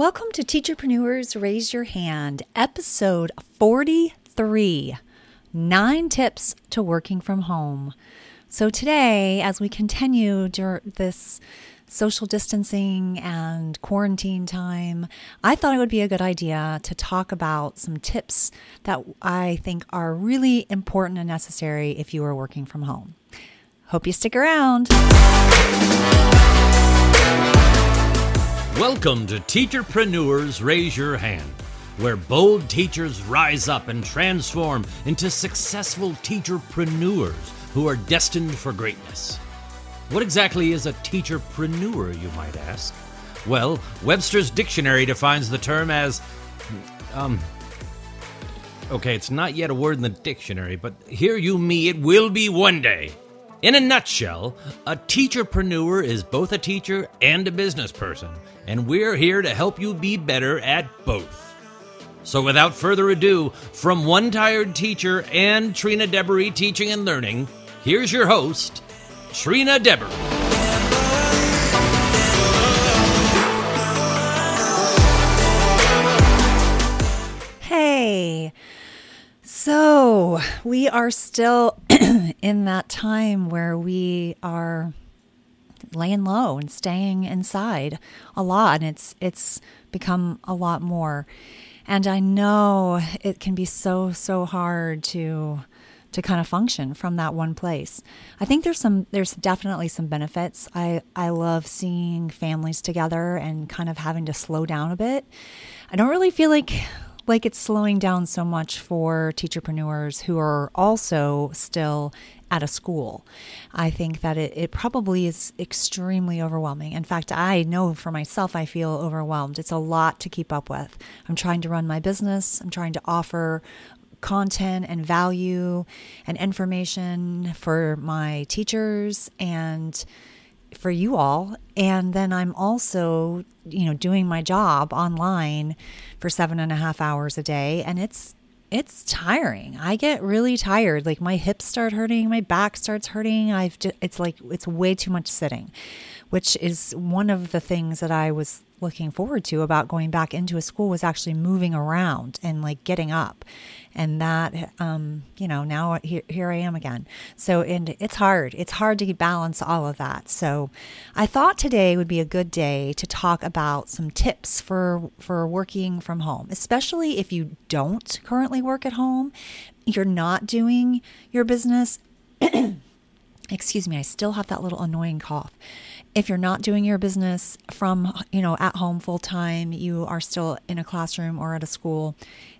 Welcome to Teacherpreneurs Raise Your Hand, episode 43 Nine Tips to Working from Home. So, today, as we continue during this social distancing and quarantine time, I thought it would be a good idea to talk about some tips that I think are really important and necessary if you are working from home. Hope you stick around. Welcome to Teacherpreneurs Raise Your Hand, where bold teachers rise up and transform into successful teacherpreneurs who are destined for greatness. What exactly is a teacherpreneur, you might ask? Well, Webster's dictionary defines the term as um Okay, it's not yet a word in the dictionary, but hear you me, it will be one day. In a nutshell, a teacherpreneur is both a teacher and a business person, and we're here to help you be better at both. So, without further ado, from one tired teacher and Trina Debery Teaching and Learning, here's your host, Trina Debery. So we are still in that time where we are laying low and staying inside a lot and it's it's become a lot more and i know it can be so so hard to to kind of function from that one place. I think there's some there's definitely some benefits. I I love seeing families together and kind of having to slow down a bit. I don't really feel like like it's slowing down so much for teacherpreneurs who are also still at a school. I think that it, it probably is extremely overwhelming. In fact, I know for myself, I feel overwhelmed. It's a lot to keep up with. I'm trying to run my business, I'm trying to offer content and value and information for my teachers and for you all. And then I'm also, you know, doing my job online for seven and a half hours a day. And it's, it's tiring. I get really tired. Like my hips start hurting, my back starts hurting. I've just, it's like it's way too much sitting, which is one of the things that I was looking forward to about going back into a school was actually moving around and like getting up. And that um, you know now here, here i am again. So and it's hard. It's hard to balance all of that. So i thought today would be a good day to talk about some tips for for working from home especially if you don't currently work at home you're not doing your business. Excuse me i still have that little annoying cough if you're not doing your business from you know at home full time you are still in a classroom or at a school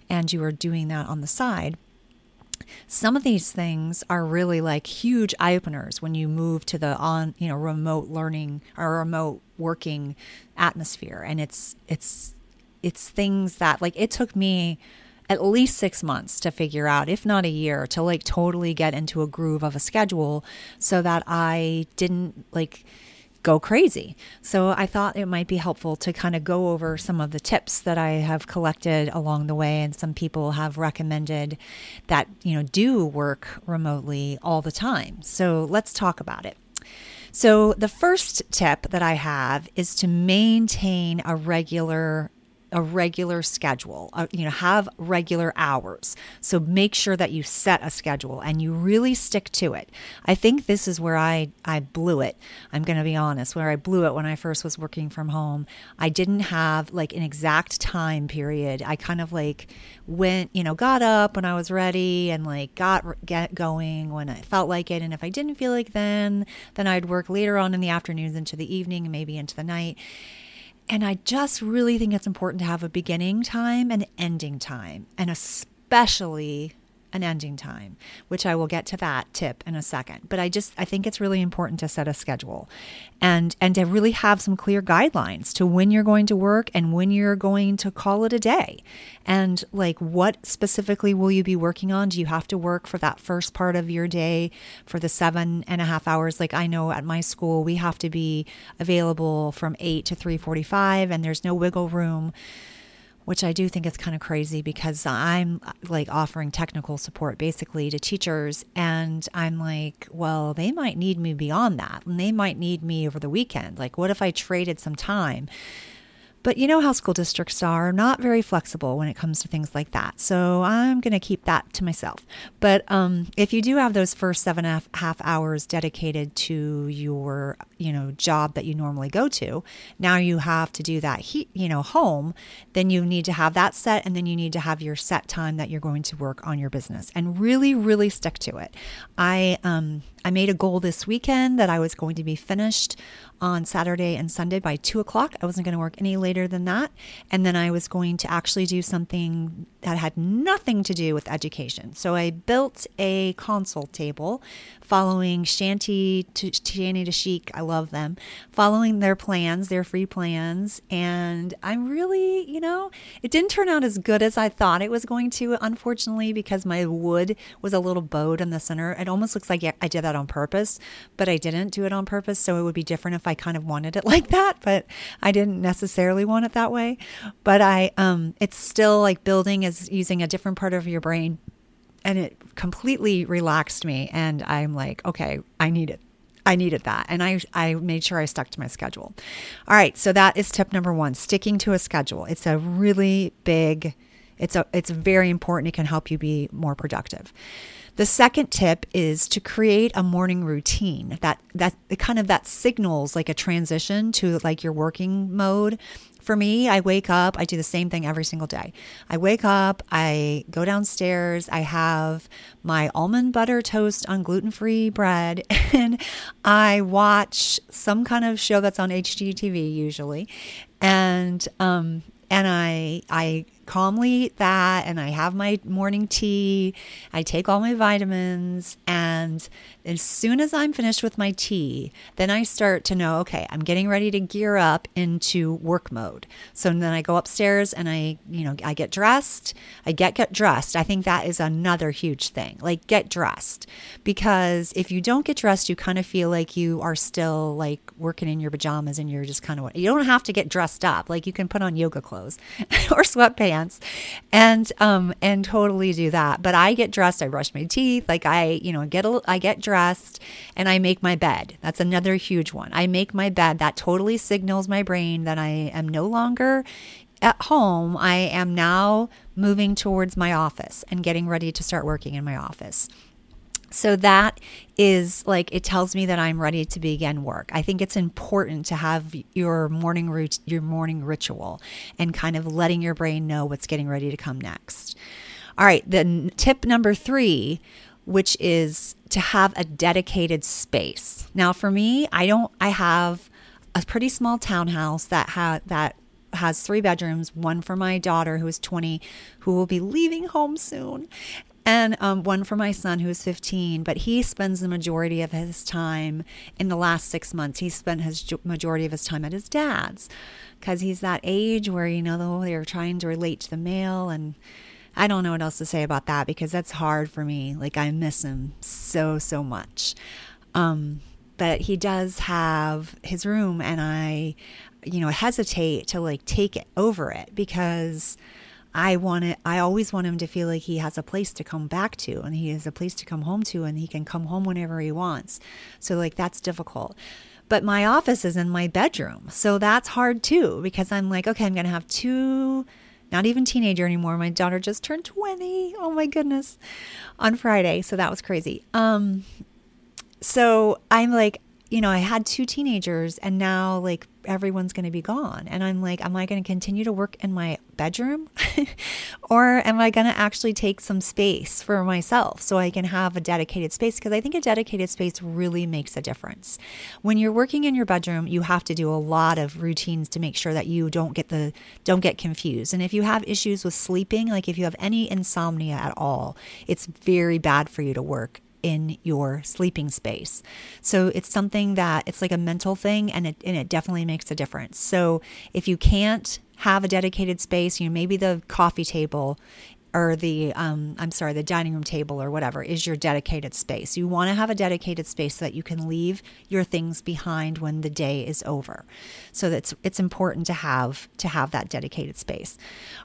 and you are doing that on the side some of these things are really like huge eye openers when you move to the on you know remote learning or remote working atmosphere. And it's it's it's things that like it took me at least six months to figure out, if not a year, to like totally get into a groove of a schedule so that I didn't like go crazy. So I thought it might be helpful to kind of go over some of the tips that I have collected along the way and some people have recommended that, you know, do work remotely all the time. So let's talk about it. So the first tip that I have is to maintain a regular a regular schedule, uh, you know, have regular hours. So make sure that you set a schedule and you really stick to it. I think this is where I, I blew it. I'm going to be honest, where I blew it when I first was working from home. I didn't have like an exact time period. I kind of like went, you know, got up when I was ready and like got get going when I felt like it. And if I didn't feel like then, then I'd work later on in the afternoons into the evening maybe into the night. And I just really think it's important to have a beginning time and ending time, and especially an ending time, which I will get to that tip in a second. But I just I think it's really important to set a schedule and and to really have some clear guidelines to when you're going to work and when you're going to call it a day. And like what specifically will you be working on? Do you have to work for that first part of your day for the seven and a half hours? Like I know at my school we have to be available from eight to three forty five and there's no wiggle room which I do think is kind of crazy because I'm like offering technical support basically to teachers. And I'm like, well, they might need me beyond that. And they might need me over the weekend. Like, what if I traded some time? But you know how school districts are not very flexible when it comes to things like that. So I'm going to keep that to myself. But um, if you do have those first seven and a half hours dedicated to your, you know, job that you normally go to, now you have to do that, he, you know, home, then you need to have that set and then you need to have your set time that you're going to work on your business and really, really stick to it. I, um, I made a goal this weekend that I was going to be finished on Saturday and Sunday by two o'clock. I wasn't going to work any later than that. And then I was going to actually do something that had nothing to do with education. So I built a console table following Shanty to Shanty to Chic. I love them. Following their plans, their free plans. And I'm really, you know, it didn't turn out as good as I thought it was going to, unfortunately, because my wood was a little bowed in the center. It almost looks like I did that on purpose, but I didn't do it on purpose. So it would be different if I kind of wanted it like that, but I didn't necessarily want it that way. But I, um, it's still like building is using a different part of your brain. And it completely relaxed me. And I'm like, okay, I need it. I needed that. And I, I made sure I stuck to my schedule. All right. So that is tip number one sticking to a schedule. It's a really big, it's a, it's very important. It can help you be more productive. The second tip is to create a morning routine that that kind of that signals like a transition to like your working mode. For me, I wake up, I do the same thing every single day. I wake up, I go downstairs, I have my almond butter toast on gluten free bread, and I watch some kind of show that's on HGTV usually. And um, and I I calmly eat that and I have my morning tea. I take all my vitamins and as soon as I'm finished with my tea, then I start to know, okay, I'm getting ready to gear up into work mode. So then I go upstairs and I, you know, I get dressed. I get get dressed. I think that is another huge thing. Like get dressed because if you don't get dressed, you kind of feel like you are still like working in your pajamas and you're just kind of you don't have to get dressed up. Like you can put on yoga clothes or sweatpants and um and totally do that. But I get dressed, I brush my teeth, like I, you know, get a I get dressed and I make my bed. That's another huge one. I make my bed. That totally signals my brain that I am no longer at home. I am now moving towards my office and getting ready to start working in my office. So that is like it tells me that I'm ready to begin work. I think it's important to have your morning root, your morning ritual and kind of letting your brain know what's getting ready to come next. All right, then tip number 3 which is to have a dedicated space. Now for me, I don't I have a pretty small townhouse that had that has three bedrooms, one for my daughter who is 20 who will be leaving home soon and um, one for my son who's 15 but he spends the majority of his time in the last six months he spent his majority of his time at his dad's because he's that age where you know they're trying to relate to the male and I don't know what else to say about that because that's hard for me. Like I miss him so so much. Um, but he does have his room, and I, you know, hesitate to like take it over it because I want it. I always want him to feel like he has a place to come back to, and he has a place to come home to, and he can come home whenever he wants. So like that's difficult but my office is in my bedroom. So that's hard too because I'm like, okay, I'm to have two not even teenager anymore. My daughter just turned 20. Oh my goodness. On Friday. So that was crazy. Um so I'm like, you know, I had two teenagers and now like everyone's going to be gone. And I'm like, am I going to continue to work in my bedroom? or am I going to actually take some space for myself so I can have a dedicated space? Because I think a dedicated space really makes a difference. When you're working in your bedroom, you have to do a lot of routines to make sure that you don't get the don't get confused. And if you have issues with sleeping, like if you have any insomnia at all, it's very bad for you to work in your sleeping space. So it's something that it's like a mental thing and it and it definitely makes a difference. So if you can't have a dedicated space, you know, maybe the coffee table or the um, I'm sorry, the dining room table or whatever is your dedicated space. You want to have a dedicated space so that you can leave your things behind when the day is over. So that's it's important to have to have that dedicated space.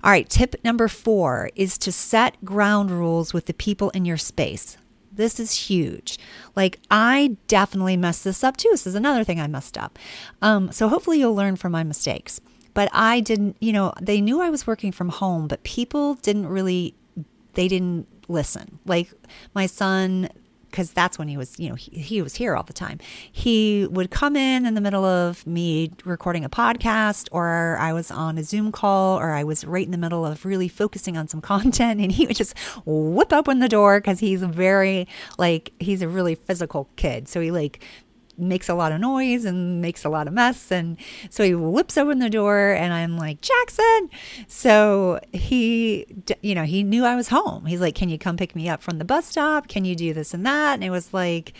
All right, tip number 4 is to set ground rules with the people in your space. This is huge. Like, I definitely messed this up too. This is another thing I messed up. Um, so, hopefully, you'll learn from my mistakes. but I didn't, you know, they knew I was working from home, but people didn't really, they didn't listen. Like my son, because that's when he was, you know, he, he, was here all the time. He would come in in the middle of me recording a podcast, or I was on a Zoom call, or I was right in the middle of really focusing on some content, and he would just whip open the door because he's very, like, he's a really physical kid. So he, like, makes a lot of noise and makes a lot of mess. And so he whips open the door and I'm like, Jackson. So he, you know, he knew I was home. He's like, Can you come pick me up from the bus stop? Can you do this and that? And it was like,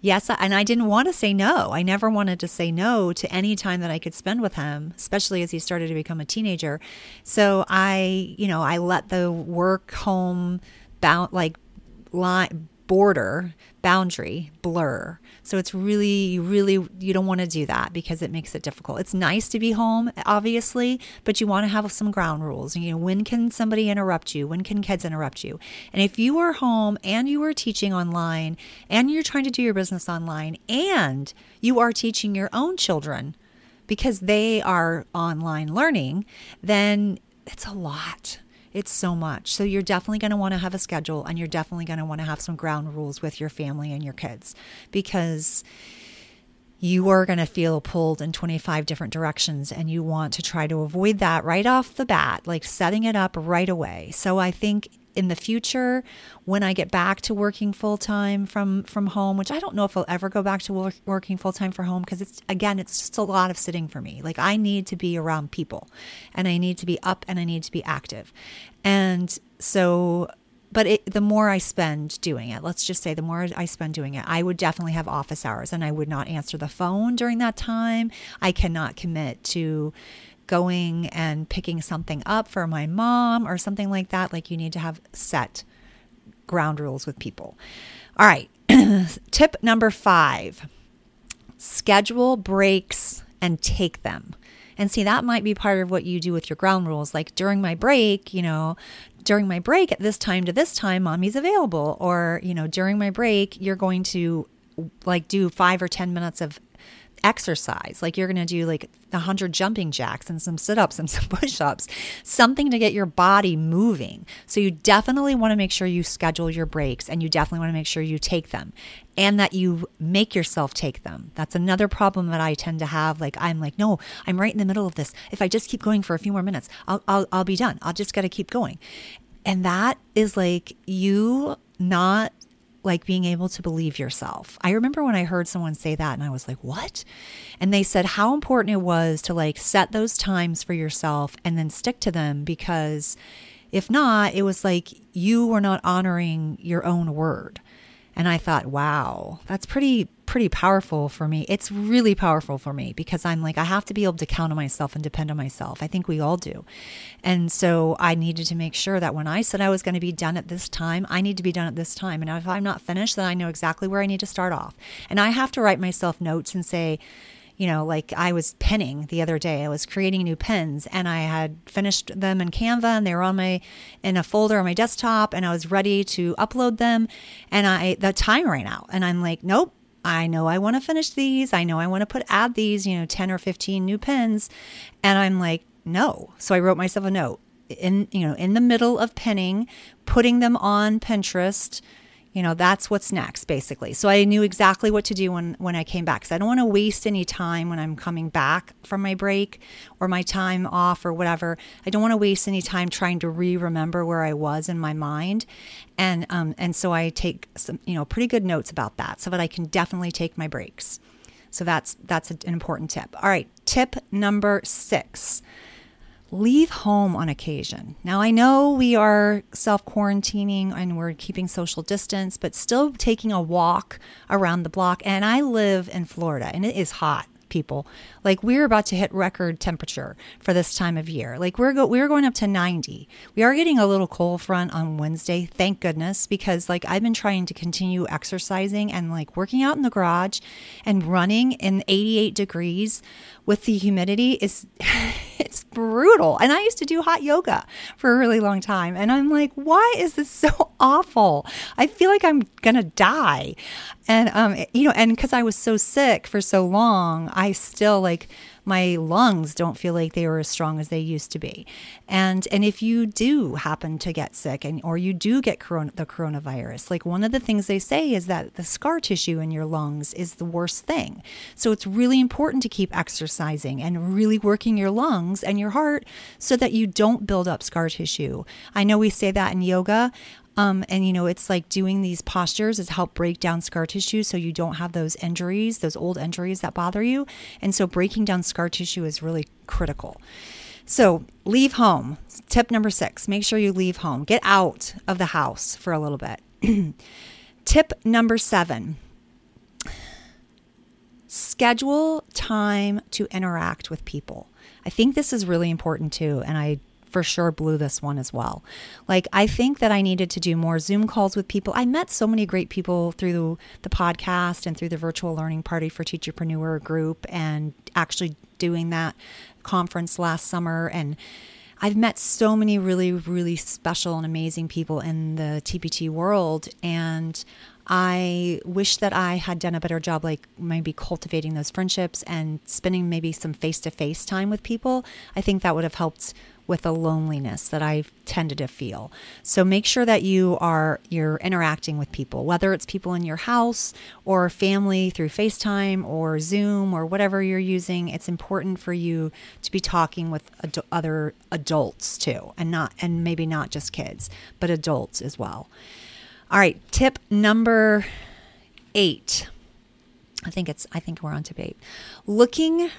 Yes. And I didn't want to say no. I never wanted to say no to any time that I could spend with him, especially as he started to become a teenager. So I, you know, I let the work home bound, like, line border boundary blur so it's really, really, you don't want to do that because it makes it difficult. It's nice to be home, obviously, but you want to have some ground rules. You know, when can somebody interrupt you? When can kids interrupt you? And if you are home and you are teaching online and you're trying to do your business online and you are teaching your own children because they are online learning, then it's a lot. It's so much. So you're definitely going to want to have a schedule and you're definitely going to want to have some ground rules with your family and your kids because you are going to feel pulled in 25 different directions and you want to try to avoid that right off the bat, like setting it up right away. So I think in the future when I get back to working full time from from home, which I don't know if I'll ever go back to work, working full time for home because it's again it's just a lot of sitting for me. Like I need to be around people, and I need to be up and I need to be active, and so. But it, the more I spend doing it, let's just say the more I spend doing it, I would definitely have office hours and I would not answer the phone during that time. I cannot commit to going and picking something up for my mom or something like that. Like you need to have set ground rules with people. All right. Tip number five schedule breaks and take them. And see, that might be part of what you do with your ground rules. Like during my break, you know, during my break at this time to this time, mommy's available. Or, you know, during my break, you're going to like do five or 10 minutes of exercise. Like you're going to do like 100 jumping jacks and some sit ups and some push ups, something to get your body moving. So you definitely want to make sure you schedule your breaks and you definitely want to make sure you take them and that you make yourself take them. That's another problem that I tend to have. Like, I'm like, no, I'm right in the middle of this. If I just keep going for a few more minutes, I'll, I'll, I'll be done. I'll just got to keep going. And that is like you not like being able to believe yourself. I remember when I heard someone say that and I was like, what? And they said how important it was to like set those times for yourself and then stick to them because if not, it was like you were not honoring your own word. And I thought, wow, that's pretty pretty powerful for me. It's really powerful for me because I'm like I have to be able to count on myself and depend on myself. I think we all do. And so I needed to make sure that when I said I was going to be done at this time, I need to be done at this time. And if I'm not finished, then I know exactly where I need to start off. And I have to write myself notes and say, you know, like I was penning the other day. I was creating new pens and I had finished them in Canva and they were on my in a folder on my desktop and I was ready to upload them and I the time ran out and I'm like, nope, I know I want to finish these. I know I want to put add these, you know, 10 or 15 new pins. and I'm like, no. So I wrote myself a note in you know, in the middle of penning, putting them on Pinterest you know that's what's next basically. So i knew exactly what to do when when i came back because i don't want to waste any time when i'm coming back from my break or my time off or whatever. I don't want to waste any time trying to re-remember where i was in my mind. And um and so i take some you know pretty good notes about that so that i can definitely take my breaks. So that's that's an important tip. All right tip number six leave home on occasion. Now, I know we are self quarantining and we're keeping social distance, but still taking a walk around the block. And I live in Florida and it is hot people. Like we're about to hit record temperature for this time of year. Like we're go- we're going up to 90. We are getting a little cold front on Wednesday, thank goodness, because like I've been trying to continue exercising and like working out in the garage and running in 88 degrees with the humidity is it's brutal. And I used to do hot yoga for a really long time and I'm like, why is this so awful? I feel like I'm going to die. And um you know, and cuz I was so sick for so long, I still like my lungs don't feel like they were as strong as they used to be. And and if you do happen to get sick and or you do get corona, the coronavirus, like one of the things they say is that the scar tissue in your lungs is the worst thing. So it's really important to keep exercising and really working your lungs and your heart so that you don't build up scar tissue. I know we say that in yoga. Um, and you know, it's like doing these postures is help break down scar tissue so you don't have those injuries, those old injuries that bother you. And so breaking down scar tissue is really critical. So leave home. Tip number six make sure you leave home. Get out of the house for a little bit. Tip number seven schedule time to interact with people. I think this is really important too. And I for sure blew this one as well. Like, I think that I needed to do more Zoom calls with people. I met so many great people through the podcast and through the virtual learning party for Teacherpreneur group and actually doing that conference last summer. And I've met so many really, really special and amazing people in the TPT world. And I wish that I had done a better job, like maybe cultivating those friendships and spending maybe some face to face time with people. I think that would have helped with the loneliness that I've tended to feel. So make sure that you are you're interacting with people, whether it's people in your house or family through FaceTime or Zoom or whatever you're using. It's important for you to be talking with ad- other adults too, and not and maybe not just kids, but adults as well. All right, tip number 8. I think it's I think we're on tip 8. Looking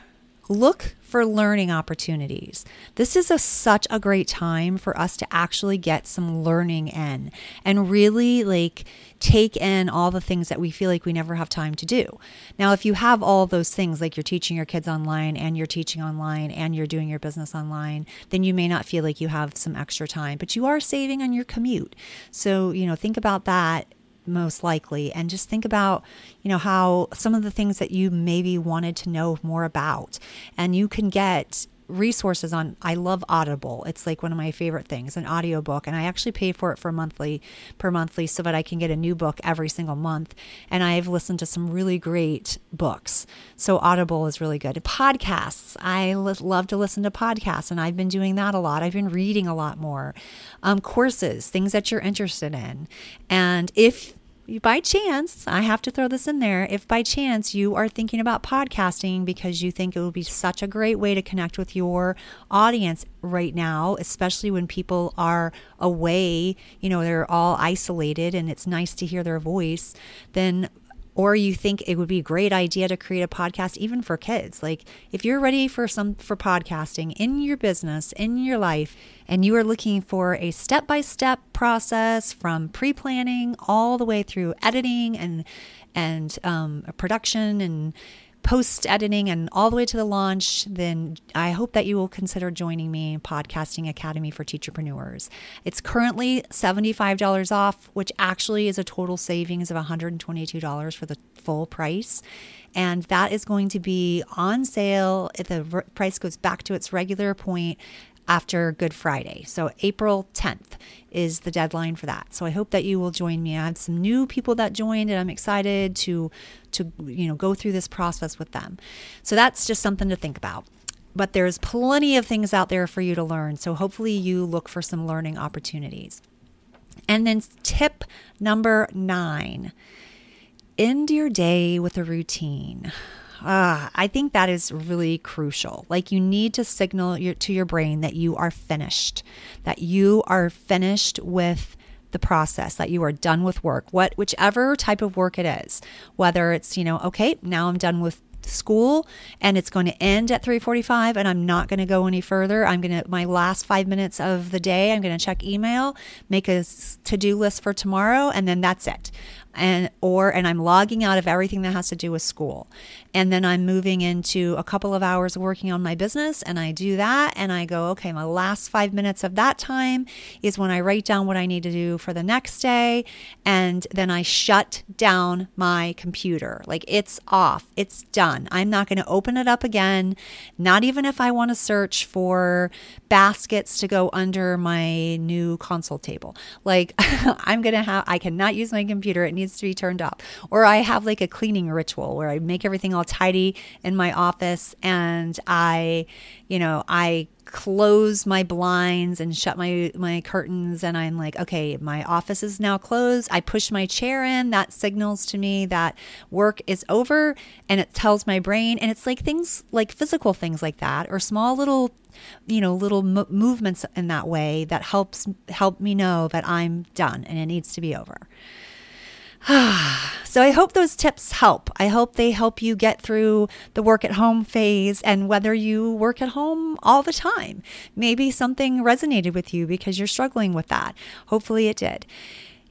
look for learning opportunities. This is a, such a great time for us to actually get some learning in and really like take in all the things that we feel like we never have time to do. Now, if you have all those things, like you're teaching your kids online and you're teaching online and you're doing your business online, then you may not feel like you have some extra time, but you are saving on your commute. So, you know, think about that most likely. And just think about you know how some of the things that you maybe wanted to know more about. And you can get resources on I love Audible. It's like one of my favorite things, an audiobook and I actually pay for it for monthly per monthly so that I can get a new book every single month and I've listened to some really great books. So Audible is really good. Podcasts. I love to listen to podcasts and I've been doing that a lot. I've been reading a lot more. Um, courses, things that you're interested in. And if by chance, I have to throw this in there. If by chance you are thinking about podcasting because you think it would be such a great way to connect with your audience right now, especially when people are away, you know, they're all isolated and it's nice to hear their voice, then or you think it would be a great idea to create a podcast even for kids. Like if you're ready for some for podcasting in your business in your life and you are looking for a step-by-step process from pre-planning all the way through editing and and um, production and post editing and all the way to the launch, then I hope that you will consider joining me in Podcasting Academy for Teacherpreneurs. It's currently $75 off, which actually is a total savings of $122 for the full price. And that is going to be on sale. If the price goes back to its regular point after Good Friday. So April 10th is the deadline for that. So I hope that you will join me. I have some new people that joined and I'm excited to to you know go through this process with them. So that's just something to think about. But there's plenty of things out there for you to learn. So hopefully you look for some learning opportunities. And then tip number 9. End your day with a routine. Uh, I think that is really crucial. Like you need to signal your, to your brain that you are finished, that you are finished with the process that you are done with work what whichever type of work it is whether it's you know okay now i'm done with school and it's going to end at 3:45 and I'm not going to go any further. I'm going to my last 5 minutes of the day I'm going to check email, make a to-do list for tomorrow and then that's it and or and I'm logging out of everything that has to do with school. And then I'm moving into a couple of hours working on my business and I do that and I go, okay, my last 5 minutes of that time is when I write down what I need to do for the next day and then I shut down my computer. Like it's off. It's done. I'm not going to open it up again, not even if I want to search for baskets to go under my new console table. Like I'm going to have I cannot use my computer. It needs to be turned off. Or I have like a cleaning ritual where I make everything all tidy in my office and I, you know, I close my blinds and shut my my curtains and I'm like okay my office is now closed. I push my chair in. That signals to me that work is over and it tells my brain. And it's like things like physical things like that or small little you know little mo- movements in that way that helps help me know that I'm done and it needs to be over so I hope those tips help. I hope they help you get through the work at home phase and whether you work at home all the time. Maybe something resonated with you because you're struggling with that. Hopefully it did.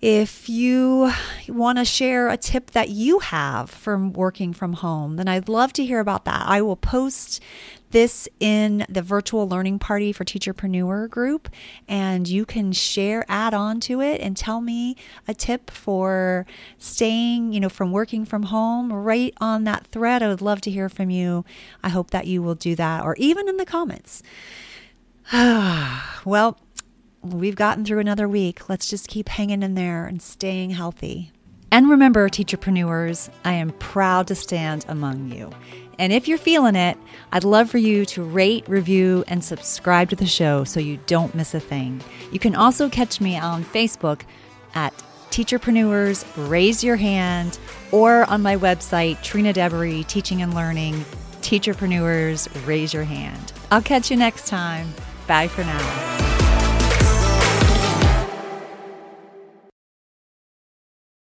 If you want to share a tip that you have from working from home, then I'd love to hear about that. I will post this in the virtual learning party for teacherpreneur group and you can share add on to it and tell me a tip for staying you know from working from home right on that thread. I would love to hear from you. I hope that you will do that or even in the comments. Well we've gotten through another week. Let's just keep hanging in there and staying healthy. And remember teacherpreneurs i am proud to stand among you and if you're feeling it, I'd love for you to rate, review, and subscribe to the show so you don't miss a thing. You can also catch me on Facebook at Teacherpreneurs Raise Your Hand or on my website, Trina Debery Teaching and Learning, Teacherpreneurs Raise Your Hand. I'll catch you next time. Bye for now.